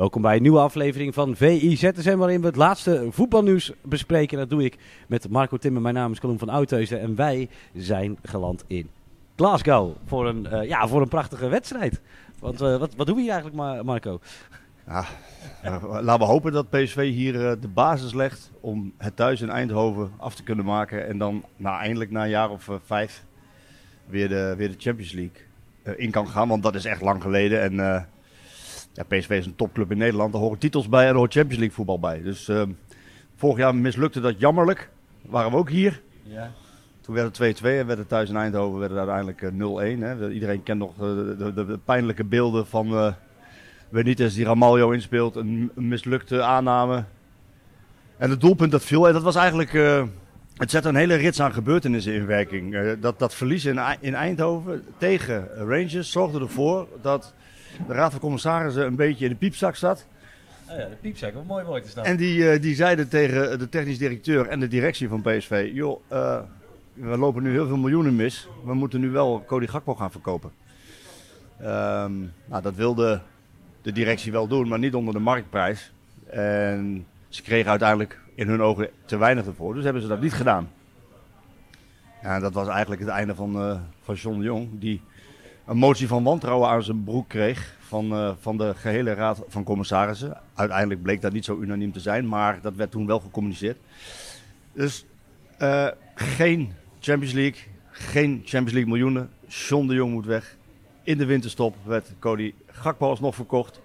Welkom bij een nieuwe aflevering van VI ZSM, waarin we het laatste voetbalnieuws bespreken. Dat doe ik met Marco Timmer. Mijn naam is Colum van Oudheusden en wij zijn geland in Glasgow voor een, eh, ja, voor een prachtige wedstrijd. Want eh, wat, wat doen we hier eigenlijk, Mar- Marco? Ja, eh, laten we hopen dat PSV hier de basis legt om het thuis in Eindhoven af te kunnen maken. En dan nou, eindelijk na een jaar of vijf weer de, weer de Champions League in kan gaan. Want dat is echt lang geleden. En ja, PSV is een topclub in Nederland. Daar horen titels bij en er hoort Champions League voetbal bij. Dus eh, vorig jaar mislukte dat jammerlijk. Waren we ook hier. Ja. Toen werd het 2-2 en werd het thuis in Eindhoven werd het uiteindelijk eh, 0-1. Hè. Iedereen kent nog eh, de, de, pijnlijke beelden van eh Benitez die Ramaljo inspeelt. Een, een mislukte aanname. En het doelpunt dat viel. En dat was eigenlijk... eh, het zette een hele rits aan gebeurtenissen in werking. Eh, dat, dat verlies in, in Eindhoven tegen Rangers zorgde ervoor dat de Raad van Commissarissen een beetje in de piepzak zat. Oh ja, de piepzak, wat mooi woord is dat. En die, eh, die zeiden tegen de technisch directeur en de directie van PSV: joh, eh, we lopen nu heel veel miljoenen mis. We moeten nu wel Cody Gakpo gaan verkopen. Ehm, nou, dat wilde de directie wel doen, maar niet onder de marktprijs. En ze kregen uiteindelijk in hun ogen te weinig ervoor, dus hebben ze dat niet gedaan. Ja, dat was eigenlijk het einde van, eh, van John de Jong, die een motie van wantrouwen aan zijn broek kreeg van, eh, van de gehele raad van commissarissen. Uiteindelijk bleek dat niet zo unaniem te zijn, maar dat werd toen wel gecommuniceerd. Dus eh, geen Champions League, geen Champions League miljoenen. John de Jong moet weg. In de winterstop werd Cody Gakpo alsnog verkocht.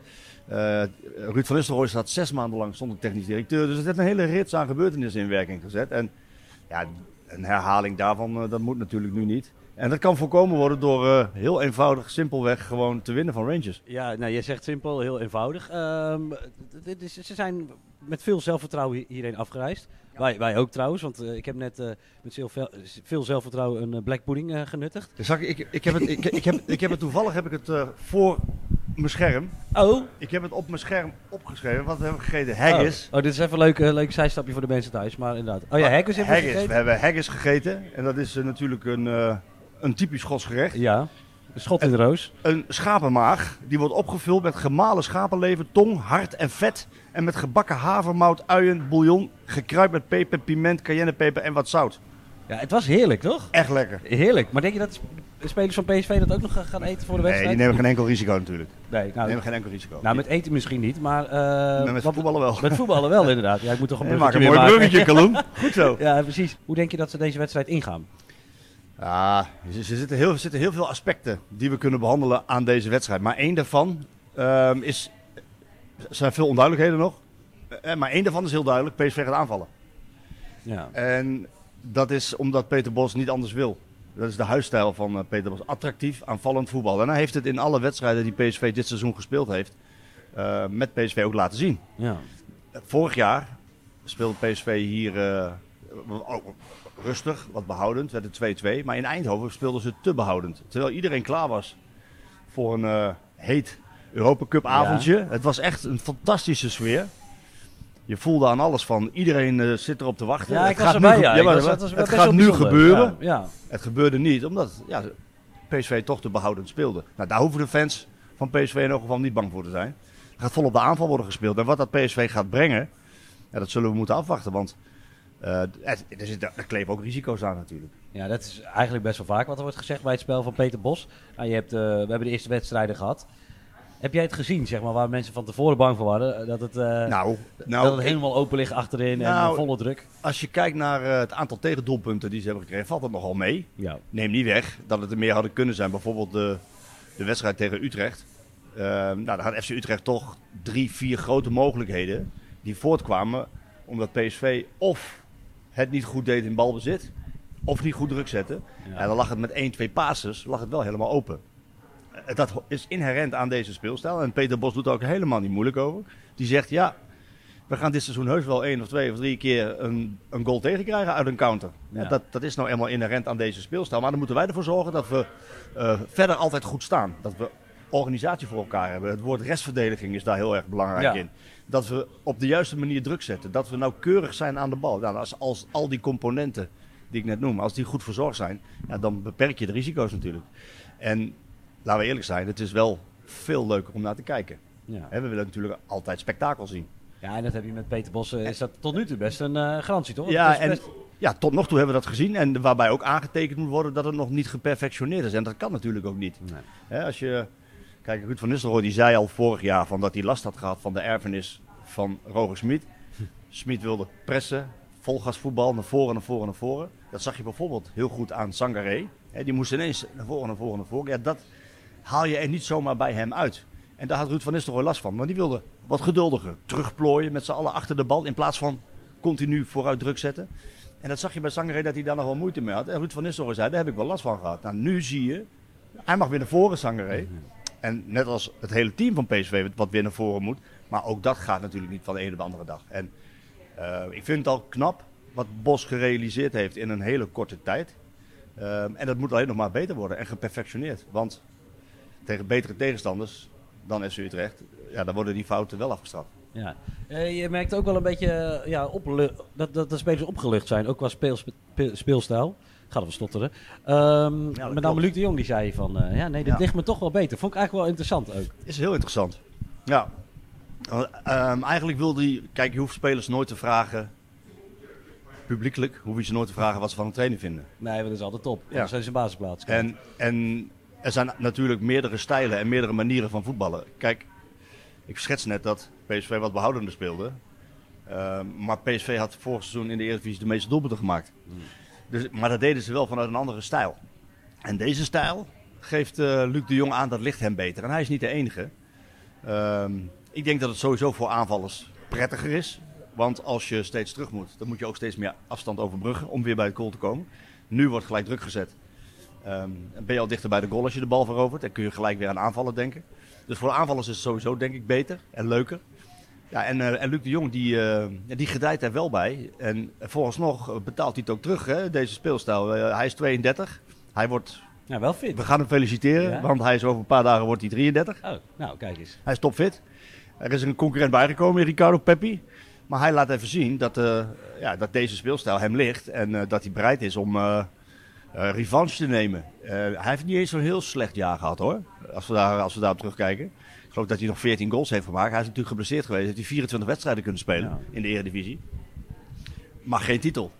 Eh, Ruud van Nistelrooy staat zes maanden lang zonder technisch directeur. Dus het heeft een hele rits aan gebeurtenissen in werking gezet. En ja, een herhaling daarvan, dat moet natuurlijk nu niet. En dat kan voorkomen worden door eh, heel eenvoudig, simpelweg gewoon te winnen van Rangers. Ja, nou, je zegt simpel, heel eenvoudig. Ehm, dit is, ze zijn met veel zelfvertrouwen hi- hierheen afgereisd. Wij, wij ook trouwens, want eh, ik heb net eh, met veel, zelfvertrouwen een black pudding eh, genuttigd. Dus zag ik, ik, ik, heb het, ik, ik, heb, ik heb het toevallig heb ik het eh, voor mijn scherm. Oh, Ik heb het op mijn scherm opgeschreven. Wat hebben we gegeten? Haggis. Oh, dit is even een leuk, leuk zijstapje voor de mensen thuis, maar inderdaad. Oh ja, haggis hebben we Haggis. We gegeten? hebben haggis gegeten. En dat is natuurlijk een, eh, een typisch Schots gerecht. Ja, een schot in de roos. Een schapenmaag. Die wordt opgevuld met gemalen schapenlever, tong, hart en vet. En met gebakken havermout, uien, bouillon. Gekruid met peper, piment, cayennepeper en wat zout. Ja, het was heerlijk, toch? Echt lekker. Heerlijk. Maar denk je dat de spelers van PSV dat ook nog gaan eten voor de Nee, wedstrijd? die nemen geen enkel risico natuurlijk. Nee, Die nou, nemen geen enkel risico. nou, met eten misschien niet, maar... eh, Nee, met wat- voetballen wel. Met voetballen wel, inderdaad. Ja, ik moet toch een bruggetje een weer mooi bruggetje, Kaloen. Goed zo. Ja, precies. Hoe denk je dat ze deze wedstrijd ingaan? Ja, er zitten heel, zitten heel veel aspecten die we kunnen behandelen aan deze wedstrijd. Maar één daarvan ehm, is. Er zijn veel onduidelijkheden nog. Eh, Maar één daarvan is heel duidelijk: PSV gaat aanvallen. Ja. En dat is omdat Peter Bos niet anders wil. Dat is de huisstijl van eh, Peter Bos. Attractief, aanvallend voetbal. En hij heeft het in alle wedstrijden die PSV dit seizoen gespeeld heeft. eh, met PSV ook laten zien. ja. Vorig jaar speelde PSV hier eh, ook rustig, wat behoudend, werd het 2-2. Maar in Eindhoven speelden ze te behoudend. Terwijl iedereen klaar was voor een eh, heet Europa Cup avondje. Het was echt een fantastische sfeer. Je voelde aan alles van, iedereen eh, zit erop te wachten. Ja, Het ik was gaat erbij, nu, ja. maar was- het was gaat nu gebeuren. Ja. Het gebeurde niet, omdat ja, PSV toch te behoudend speelde. Nou, daar hoeven de fans van PSV in elk geval niet bang voor te zijn. Er gaat vol op de aanval worden gespeeld. En wat dat PSV gaat brengen, ja, dat zullen we moeten afwachten. Want eh, er, er kleven ook risico's aan natuurlijk. Ja, dat is eigenlijk best wel vaak wat er wordt gezegd bij het spel van Peter Bos. Nou, je hebt, eh, we hebben de eerste wedstrijden gehad. Heb jij het gezien, zeg maar, waar mensen van tevoren bang voor waren? eh, Dat het, nou, dat nou het helemaal open ligt achterin en Nou, volle druk. als je kijkt naar het aantal tegendoelpunten die ze hebben gekregen, valt dat nogal mee. Ja. Neem niet weg dat het er meer hadden kunnen zijn. Bijvoorbeeld de, de wedstrijd tegen Utrecht. Nou, dan had FC Utrecht toch drie, vier grote mogelijkheden die voortkwamen omdat PSV of het niet goed deed in balbezit, of niet goed druk zette. Ja. En dan lag het met één, twee passes, lag het wel helemaal open. Eh, Dat is inherent aan deze speelstijl. En Peter Bos doet er ook helemaal niet moeilijk over. Die zegt, ja, we gaan dit seizoen heus wel één of twee of drie keer een, een goal tegenkrijgen uit een counter. Ja. Ja. dat, dat is nou eenmaal inherent aan deze speelstijl. Maar dan moeten wij ervoor zorgen dat we eh, verder altijd goed staan. Dat we organisatie voor elkaar hebben. Het woord restverdediging is daar heel erg belangrijk Ja. in. Dat we op de juiste manier druk zetten. Dat we nauwkeurig zijn aan de bal. Nou, als, als al die componenten die ik net noem, als die goed verzorgd zijn, ja, dan beperk je de risico's natuurlijk. En laten we eerlijk zijn, het is wel veel leuker om naar te kijken. Ja. We willen natuurlijk altijd spektakel zien. ja, en dat heb je met Peter Bos. is dat tot nu toe best een eh, garantie, toch? Ja, en best- ja, tot nog toe hebben we dat gezien. En waarbij ook aangetekend moet worden dat het nog niet geperfectioneerd is. En dat kan natuurlijk ook niet. Nee. Als je, kijk, Ruud van Nistelrooy die zei al vorig jaar van dat hij last had gehad van de erfenis van Roger Smit. Smit wilde pressen, volgasvoetbal, naar voren, naar voren, naar voren. Dat zag je bijvoorbeeld heel goed aan Sangaré. Die moest ineens naar voren, naar voren, naar voren. Ja, dat haal je er niet zomaar bij hem uit. En daar had Ruud van Nistelrooy last van. Maar die wilde wat geduldiger terugplooien met z'n allen achter de bal. In plaats van continu vooruit druk zetten. En dat zag je bij Sangaré dat hij daar nog wel moeite mee had. En Ruud van Nistelrooy zei, daar heb ik wel last van gehad. Nou, nu zie je, hij mag weer naar voren, Sangaré. En net als het hele team van PSV wat weer naar voren moet. Maar ook dat gaat natuurlijk niet van de ene op de andere dag. En eh, ik vind het al knap wat Bos gerealiseerd heeft in een hele korte tijd. Ehm, en dat moet alleen nog maar beter worden en geperfectioneerd. Want tegen betere tegenstanders dan FC Utrecht, ja, dan worden die fouten wel afgestraft. Ja. Eh, je merkt ook wel een beetje ja, dat, dat de spelers opgelucht zijn, ook qua pe- speelstijl. Gaat even stotteren. Ehm met name. Luc de Jong die zei van, eh, ja nee, dit Ja. ligt me toch wel beter. Vond ik eigenlijk wel interessant ook. Is heel interessant. Ja. Ehm, eigenlijk wil hij, kijk, je hoeft spelers nooit te vragen, publiekelijk, hoef je ze nooit te vragen wat ze van een trainer vinden. Nee, dat is altijd top. Ja. Ja. zijn ze basisplaats. En, en er zijn natuurlijk meerdere stijlen en meerdere manieren van voetballen. Kijk, ik schets net dat PSV wat behoudender speelde. Ehm, maar PSV had vorig seizoen in de Eredivisie de meeste doelpunten gemaakt. Dus, maar dat deden ze wel vanuit een andere stijl. En deze stijl geeft eh, Luc de Jong aan, dat ligt hem beter. En hij is niet de enige. Ehm, ik denk dat het sowieso voor aanvallers prettiger is. Want als je steeds terug moet, dan moet je ook steeds meer afstand overbruggen om weer bij het goal te komen. Nu wordt gelijk druk gezet. Dan ben je al dichter bij de goal als je de bal verovert. Dan kun je gelijk weer aan aanvallen denken. Dus voor aanvallers is het sowieso denk ik beter en leuker. Ja, en, eh, en Luc de Jong die, ja, die gedijt er wel bij. En vooralsnog eh, betaalt hij het ook terug, hè, deze speelstijl. Eh, hij is 32. Hij wordt, Ja, wel fit. we gaan hem feliciteren, Ja. want hij is over een paar dagen wordt hij 33. Oh, nou, kijk eens. Hij is topfit. Er is een concurrent bijgekomen, Ricardo Peppi. Maar hij laat even zien dat, ja, dat deze speelstijl hem ligt. En dat hij bereid is om revanche te nemen. Hij heeft niet eens zo'n heel slecht jaar gehad hoor. Als we, daar, als we daarop terugkijken. Ik geloof dat hij nog 14 goals heeft gemaakt. Hij is natuurlijk geblesseerd geweest. Heeft hij 24 wedstrijden kunnen spelen Ja. in de Eredivisie. Maar geen titel.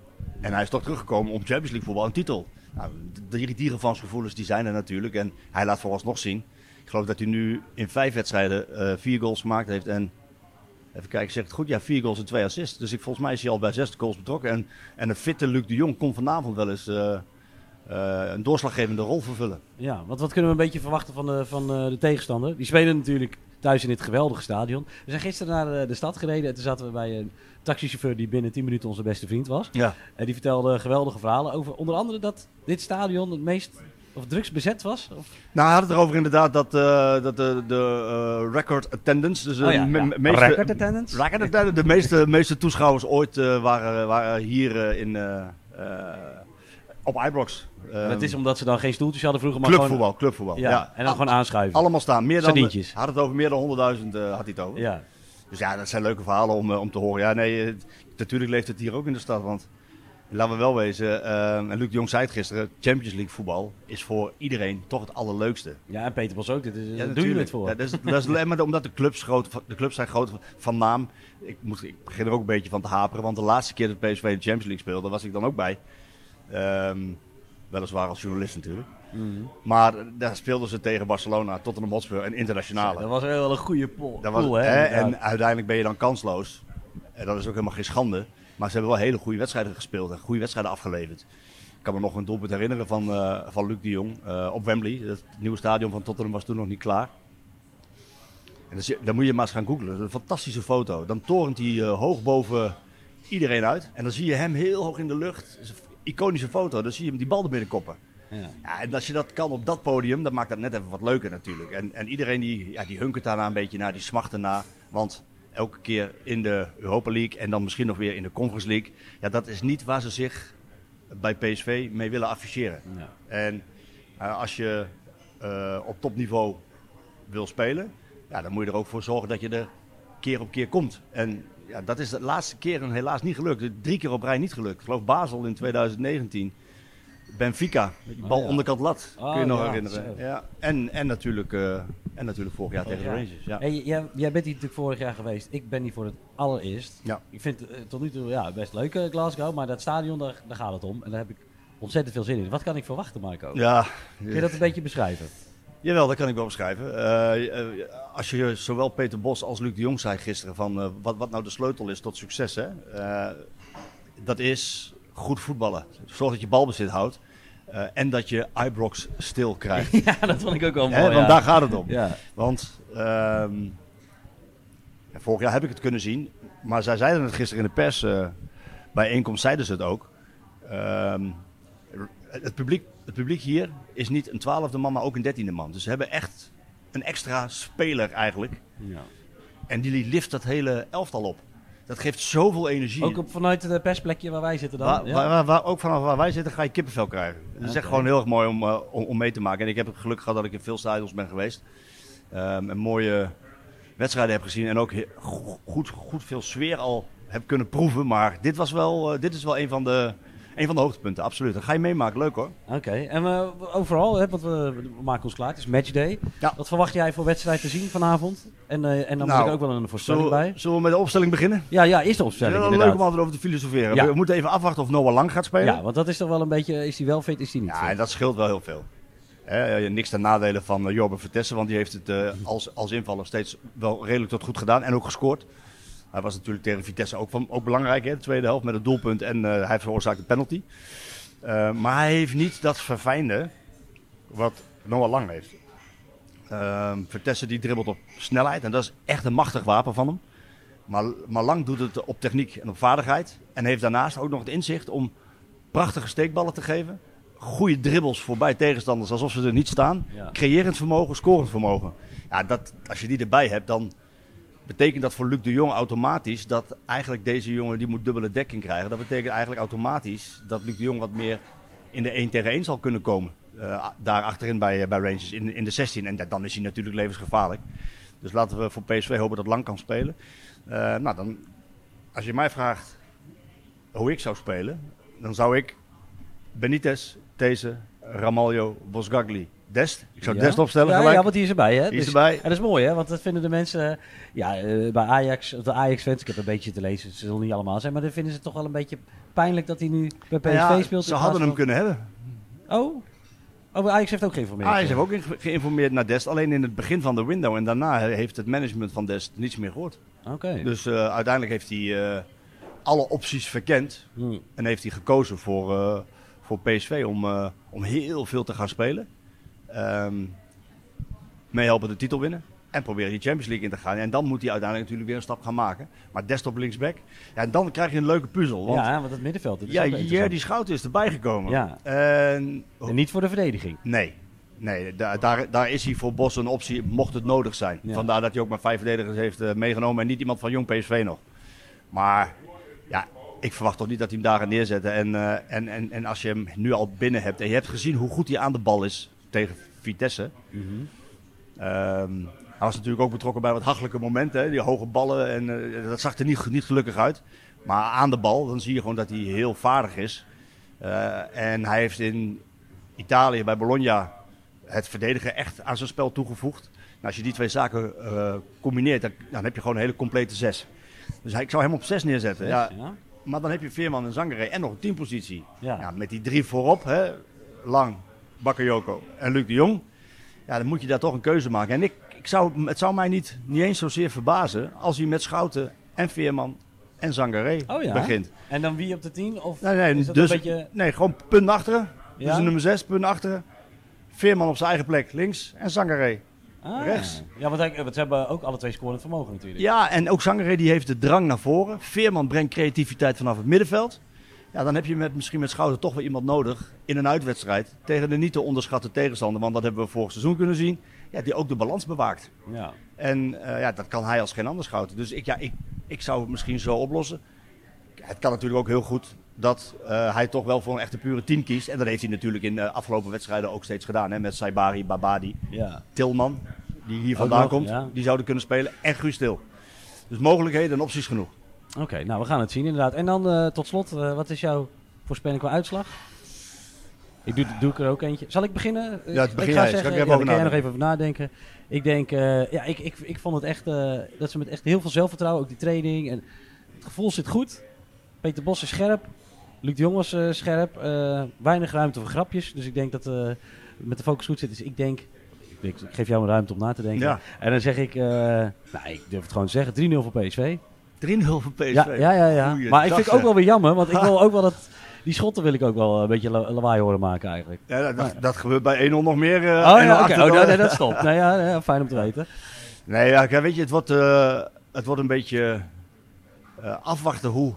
En hij is toch teruggekomen om Champions League voetbal een titel. Nou, die, revanchegevoelens die zijn er natuurlijk. En hij laat vooralsnog zien. Ik geloof dat hij nu in vijf wedstrijden eh, vier goals gemaakt heeft. En even kijken, zeg ik het goed? Ja, vier goals en twee assists. Dus ik, volgens mij is hij al bij zes goals betrokken. En, en een fitte Luc de Jong kon vanavond wel eens eh, een doorslaggevende rol vervullen. Ja, want wat kunnen we een beetje verwachten van, de, van eh, de tegenstander? Die spelen natuurlijk thuis in dit geweldige stadion. We zijn gisteren naar eh, de stad gereden en toen zaten we bij een taxichauffeur die binnen 10 minuten onze beste vriend was. Ja. En die vertelde geweldige verhalen over onder andere dat dit stadion het meest of drugs bezet was. Of, Nou, hij had het erover inderdaad dat, eh, dat de, de eh, record attendance, dus de Oh ja, me- ja. me- meeste, Record attendance? Record attendance, de meeste, meeste toeschouwers ooit eh, waren, waren hier eh, in, eh, eh, op Ibrox. Eh, dat is omdat ze dan geen stoeltjes hadden vroeger, maar clubvoetbal, gewoon... clubvoetbal. Ja, Ja, en dan gewoon aanschuiven. Allemaal staan. Meer dan, Sardientjes. had het over meer dan 100.000 eh, had hij het over. Ja. Dus ja, dat zijn leuke verhalen om, eh, om te horen. Ja, nee, eh, natuurlijk leeft het hier ook in de stad. Want laten we wel wezen, eh, en Luc de Jong zei het gisteren, Champions League voetbal is voor iedereen toch het allerleukste. ja, en Peter Bos ook. Dit is, Ja, doe je het voor. Ja, dat, is, dat is alleen maar omdat de clubs, groot, de clubs zijn groot van naam. Ik, moet, ik begin er ook een beetje van te haperen. Want de laatste keer dat PSV de Champions League speelde, was ik dan ook bij. Ehm, weliswaar als journalist natuurlijk. Mhm. Maar daar speelden ze tegen Barcelona, Tottenham Hotspur en internationale. Dat was wel een goede pool. Dat was, pool, hè? en uiteindelijk ben je dan kansloos. En dat is ook helemaal geen schande. Maar ze hebben wel hele goede wedstrijden gespeeld en goede wedstrijden afgeleverd. Ik kan me nog een doelpunt herinneren van, eh, van Luc de Jong eh, op Wembley. Het nieuwe stadion van Tottenham was toen nog niet klaar. En dan, zie- dan moet je maar eens gaan googlen. Dat is een fantastische foto. Dan torent hij eh, hoog boven iedereen uit. En dan zie je hem heel hoog in de lucht. Iconische foto. Dan zie je hem die bal er binnen koppen. Ja. Ja, en als je dat kan op dat podium, dan maakt dat net even wat leuker natuurlijk. En, en iedereen die, ja, die hunkert daarna een beetje naar, die smacht ernaar. Want elke keer in de Europa League en dan misschien nog weer in de Conference League. Ja, dat is niet waar ze zich bij PSV mee willen afficheren. Ja. En eh, als je eh, op topniveau wil spelen, ja, dan moet je er ook voor zorgen dat je er keer op keer komt. En ja, dat is de laatste keer en helaas niet gelukt. Drie keer op rij niet gelukt. Ik geloof Basel in 2019. Benfica, met die bal Oh, onderkant lat, Oh, kun je nog herinneren. Ja. En, en, natuurlijk, eh, en natuurlijk vorig jaar tegen de. Rangers. Ja. Hey, jij, jij bent hier natuurlijk vorig jaar geweest. Ik ben hier voor het allereerst. Ja. Ik vind het eh, tot nu toe ja, best leuk, eh, Glasgow. Maar dat stadion, daar, daar gaat het om. En daar heb ik ontzettend veel zin in. Wat kan ik verwachten, Marco? Ja, Kun je dat een beetje beschrijven? Jawel, dat kan ik wel beschrijven. Eh, eh, als je zowel Peter Bos als Luc de Jong zei gisteren van eh, wat, wat nou de sleutel is tot succes, hè? Dat is goed voetballen. Zorg dat je balbezit houdt en dat je Ibrox stil krijgt. ja, dat vond ik ook wel mooi. Hè, want ja. daar gaat het om. Ja. Want ehm, vorig jaar heb ik het kunnen zien, maar zij zeiden het gisteren in de pers eh, bijeenkomst, zeiden ze het ook. Ehm, het, publiek, het publiek hier is niet een twaalfde man, maar ook een dertiende man. Dus ze hebben echt een extra speler eigenlijk. Ja. En die lift dat hele elftal op. Dat geeft zoveel energie. Ook op, vanuit het persplekje waar wij zitten dan? Waar, ja? waar- waar- waar- ook vanaf waar wij zitten ga je kippenvel krijgen. Het is echt gewoon heel erg mooi om, eh, om, om mee te maken. En ik heb het geluk gehad dat ik in veel stadions ben geweest. Ehm, en mooie wedstrijden heb gezien. En ook goed, goed veel sfeer al heb kunnen proeven. Maar dit, was wel, eh, dit is wel een van, de, een van de hoogtepunten, absoluut. Dat ga je meemaken, leuk hoor. Oké, en we overal, hè, want we, we maken ons klaar. Het is matchday. Ja. Wat verwacht jij voor wedstrijd te zien vanavond? En, eh, en dan Nou, moet ik ook wel een voorspelling Zullen, bij. zullen we met de opstelling beginnen? Ja, ja, is de opstelling leuk om altijd over te filosoferen. Ja. We moeten even afwachten of Noah Lang gaat spelen. Ja, want dat is toch wel een beetje, is die wel fit, is die niet Ja, fit? en dat scheelt wel heel veel. Eh, niks ten nadele van uh, Jorben Vertessen, want die heeft het eh, als, als invaller steeds wel redelijk tot goed gedaan en ook gescoord. Hij was natuurlijk tegen Vitesse ook, van, ook belangrijk, hè, de tweede helft met het doelpunt en eh, hij veroorzaakt een penalty. Eh, maar hij heeft niet dat verfijnde wat Noah Lang heeft. Ehm Vertessen die dribbelt op snelheid en dat is echt een machtig wapen van hem. Maar, maar Lang doet het op techniek en op vaardigheid en heeft daarnaast ook nog het inzicht om prachtige steekballen te geven. Goede dribbles voorbij tegenstanders alsof ze er niet staan. Ja. Creërend vermogen, scorend vermogen. Ja, dat, als je die erbij hebt, dan betekent dat voor Luc de Jong automatisch dat eigenlijk deze jongen die moet dubbele dekking krijgen. Dat betekent eigenlijk automatisch dat Luc de Jong wat meer in de 1 tegen 1 zal kunnen komen. Eh, daar achterin bij, eh, bij Rangers in, in de 16. En da- dan is hij natuurlijk levensgevaarlijk. Dus laten we voor PSV hopen dat Lang kan spelen. Eh, nou, dan, als je mij vraagt hoe ik zou spelen, dan zou ik Benitez, These, Ramaljo, Bosgagli, Dest. Ik zou Ja? Dest opstellen ja, gelijk. Ja, want die is erbij, hè? Die is Dus- erbij. En dat is mooi, hè? Want dat vinden de mensen, eh, ja, eh, bij Ajax, de Ajax-fans, ik heb een beetje te lezen, ze zullen niet allemaal zijn, maar dan vinden ze toch wel een beetje pijnlijk dat hij nu bij PSV Nou ja, speelt. Ze hadden hem kunnen hebben. Oh? Oh, Ajax heeft ook geïnformeerd. Ajax heeft ook ge- geïnformeerd naar Dest, alleen in het begin van de window. En daarna heeft het management van Dest niets meer gehoord. Oké. Dus eh, uiteindelijk heeft hij alle opties verkend. Hm. En heeft hij gekozen voor, voor PSV om, om heel veel te gaan spelen. Ehm meehelpen de titel winnen. En proberen die Champions League in te gaan. En dan moet hij uiteindelijk natuurlijk weer een stap gaan maken. Maar Dest op linksback. Ja, en dan krijg je een leuke puzzel. Want Ja, want het middenveld. dat is ja. Jerdy Schouten is erbij gekomen. Ja. En, En niet voor de verdediging. Nee, nee daar, daar, daar is hij voor Bos een optie, mocht het nodig zijn. Ja. Vandaar dat hij ook maar vijf verdedigers heeft eh, meegenomen en niet iemand van jong PSV nog. Maar ja, ik verwacht toch niet dat hij hem daar gaat neerzetten. En, eh, en, en, en als je hem nu al binnen hebt en je hebt gezien hoe goed hij aan de bal is tegen Vitesse. Mhm. Ehm, hij was natuurlijk ook betrokken bij wat hachelijke momenten, hè, die hoge ballen. En eh, dat zag er niet, niet gelukkig uit. Maar aan de bal, dan zie je gewoon dat hij heel vaardig is. Eh, en hij heeft in Italië bij Bologna het verdedigen echt aan zijn spel toegevoegd. Nou, als je die twee zaken eh, combineert, dan, dan heb je gewoon een hele complete zes. Dus hij, ik zou hem op zes neerzetten. Ja, ja. maar dan heb je Veerman en Zangere en nog een teampositie. Ja. Ja, met die drie voorop, hè, Lang, Bakayoko en Luc de Jong. Ja, dan moet je daar toch een keuze maken. En ik, ik zou, het zou mij niet, niet eens zozeer verbazen als hij met Schouten en Veerman en Zangare Oh ja? begint. En dan wie op de tien? Of Nee, nee, is dat dus, een beetje... nee, gewoon punt achteren. Ja? Dus nummer 6, punt achteren. Veerman op zijn eigen plek links en Zangare. Ah, rechts. Ja, want, hij- want ze hebben ook alle twee scorend vermogen natuurlijk. Ja, en ook Zangare die heeft de drang naar voren. Veerman brengt creativiteit vanaf het middenveld. Ja, dan heb je met, misschien met Schouten toch wel iemand nodig in een uitwedstrijd tegen de niet te onderschatten tegenstander. Want dat hebben we vorig seizoen kunnen zien. ja, die ook de balans bewaakt. Ja. En eh, ja, dat kan hij als geen ander schouten. Dus ik, ja, ik, ik zou het misschien zo oplossen. Het kan natuurlijk ook heel goed dat eh, hij toch wel voor een echte pure 10 kiest. En dat heeft hij natuurlijk in de afgelopen wedstrijden ook steeds gedaan. Hè? Met Saibari, Babadi, ja. Tilman, die hier vandaan nog, komt. ja. Die zouden kunnen spelen. En Guus. Dus mogelijkheden en opties genoeg. Oké, nou we gaan het zien inderdaad. En dan eh, tot slot, eh, wat is jouw voorspelling qua uitslag? Ik doe, doe ik er ook eentje. Zal ik beginnen? Ja, ik begin ga jij. zeggen, ik ja, even over dan kan jij nog even over nadenken. Ik denk, eh, ja, ik, ik, ik vond het echt, eh, dat ze met echt heel veel zelfvertrouwen, ook die training. En het gevoel zit goed. Peter Bos is scherp. Luc de Jong was eh, scherp. Eh, weinig ruimte voor grapjes. Dus ik denk dat eh, met de focus goed zit. Dus ik denk, ik, ik geef jou een ruimte om na te denken. Ja. En dan zeg ik, eh, nou, ik durf het gewoon te zeggen, 3-0 voor PSV. 3-0 voor PSV. Ja, ja, ja. Maar ik vind het ook wel weer jammer, want ik wil ook wel dat... Die schotten wil ik ook wel een beetje la- lawaai horen maken eigenlijk. Ja, dat, dat, dat gebeurt bij 1-0 nog meer. eh, Oh 1-0 ja, oké. Oh, nee, dat stopt. Nee, ja, fijn om te weten. Nee, ja, weet je, het wordt, eh, het wordt een beetje eh, afwachten hoe,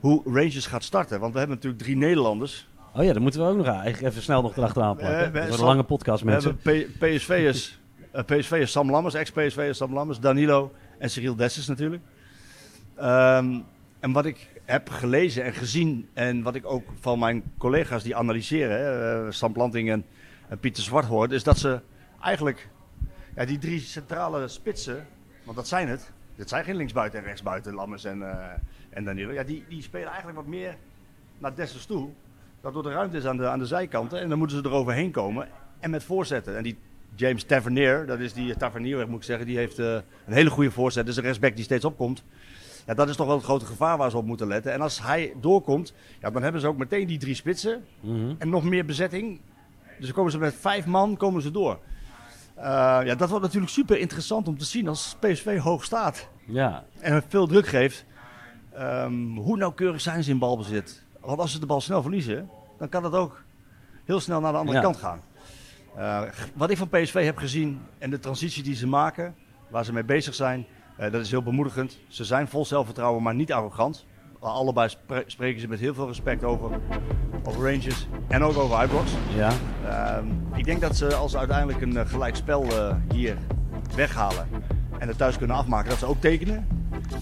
hoe Rangers gaat starten. Want we hebben natuurlijk drie Nederlanders. Oh ja, dan moeten we ook nog eigenlijk even snel nog erachteraan plakken. Eh, dat we- wordt een lange podcast, We mensen. hebben P- PSV'ers, eh PSV'ers Sam Lammers, ex-PSV'ers Sam Lammers, Danilo en Cyril Dessers natuurlijk. Ehm, en wat ik heb gelezen en gezien en wat ik ook van mijn collega's die analyseren, hè, eh, Sam Planting en, en Pieter Zwart hoor, is dat ze eigenlijk ja, die drie centrale spitsen, want dat zijn het, dit zijn geen linksbuiten en rechtsbuiten, Lammers en, eh, en Danilo, ja, die, die spelen eigenlijk wat meer naar Dessers toe. Dat door de ruimte is aan de, aan de zijkanten en dan moeten ze eroverheen komen en met voorzetten. En die James Tavernier, dat is die Tavernier moet ik zeggen, die heeft eh, een hele goede voorzet. Is een rechtsback die steeds opkomt. Ja, dat is toch wel het grote gevaar waar ze op moeten letten. En als hij doorkomt, ja, dan hebben ze ook meteen die drie spitsen Mhm. en nog meer bezetting. Dus dan komen ze met vijf man komen ze door. Eh, ja, dat wordt natuurlijk super interessant om te zien als PSV hoog staat Ja, en veel druk geeft. Ehm, hoe nauwkeurig zijn ze in balbezit? Want als ze de bal snel verliezen, dan kan het ook heel snel naar de andere Ja. kant gaan. Eh, wat ik van PSV heb gezien en de transitie die ze maken, waar ze mee bezig zijn, eh, dat is heel bemoedigend. Ze zijn vol zelfvertrouwen, maar niet arrogant. Allebei spre- spreken ze met heel veel respect over, over Rangers en ook over Ibrox. ja. Ehm, ik denk dat ze als ze uiteindelijk een uh, gelijk spel eh, hier weghalen en het thuis kunnen afmaken, dat ze ook tekenen.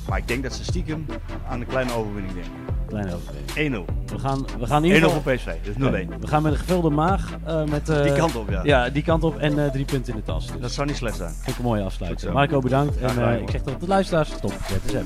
Maar ik denk dat ze stiekem aan een kleine overwinning denken. Kleine overweging. 1-0. 1-0 We gaan, we gaan in ieder voor geval... PSV, dus 0-1. We gaan met een gevulde maag. eh, met, eh, Die kant op, ja. Ja, die kant op en eh, drie punten in de tas. Dus Dat zou niet slecht zijn. vind ik een mooie afsluiting. Marco, bedankt. En ik zeg tot de luisteraars. Tot ZSM.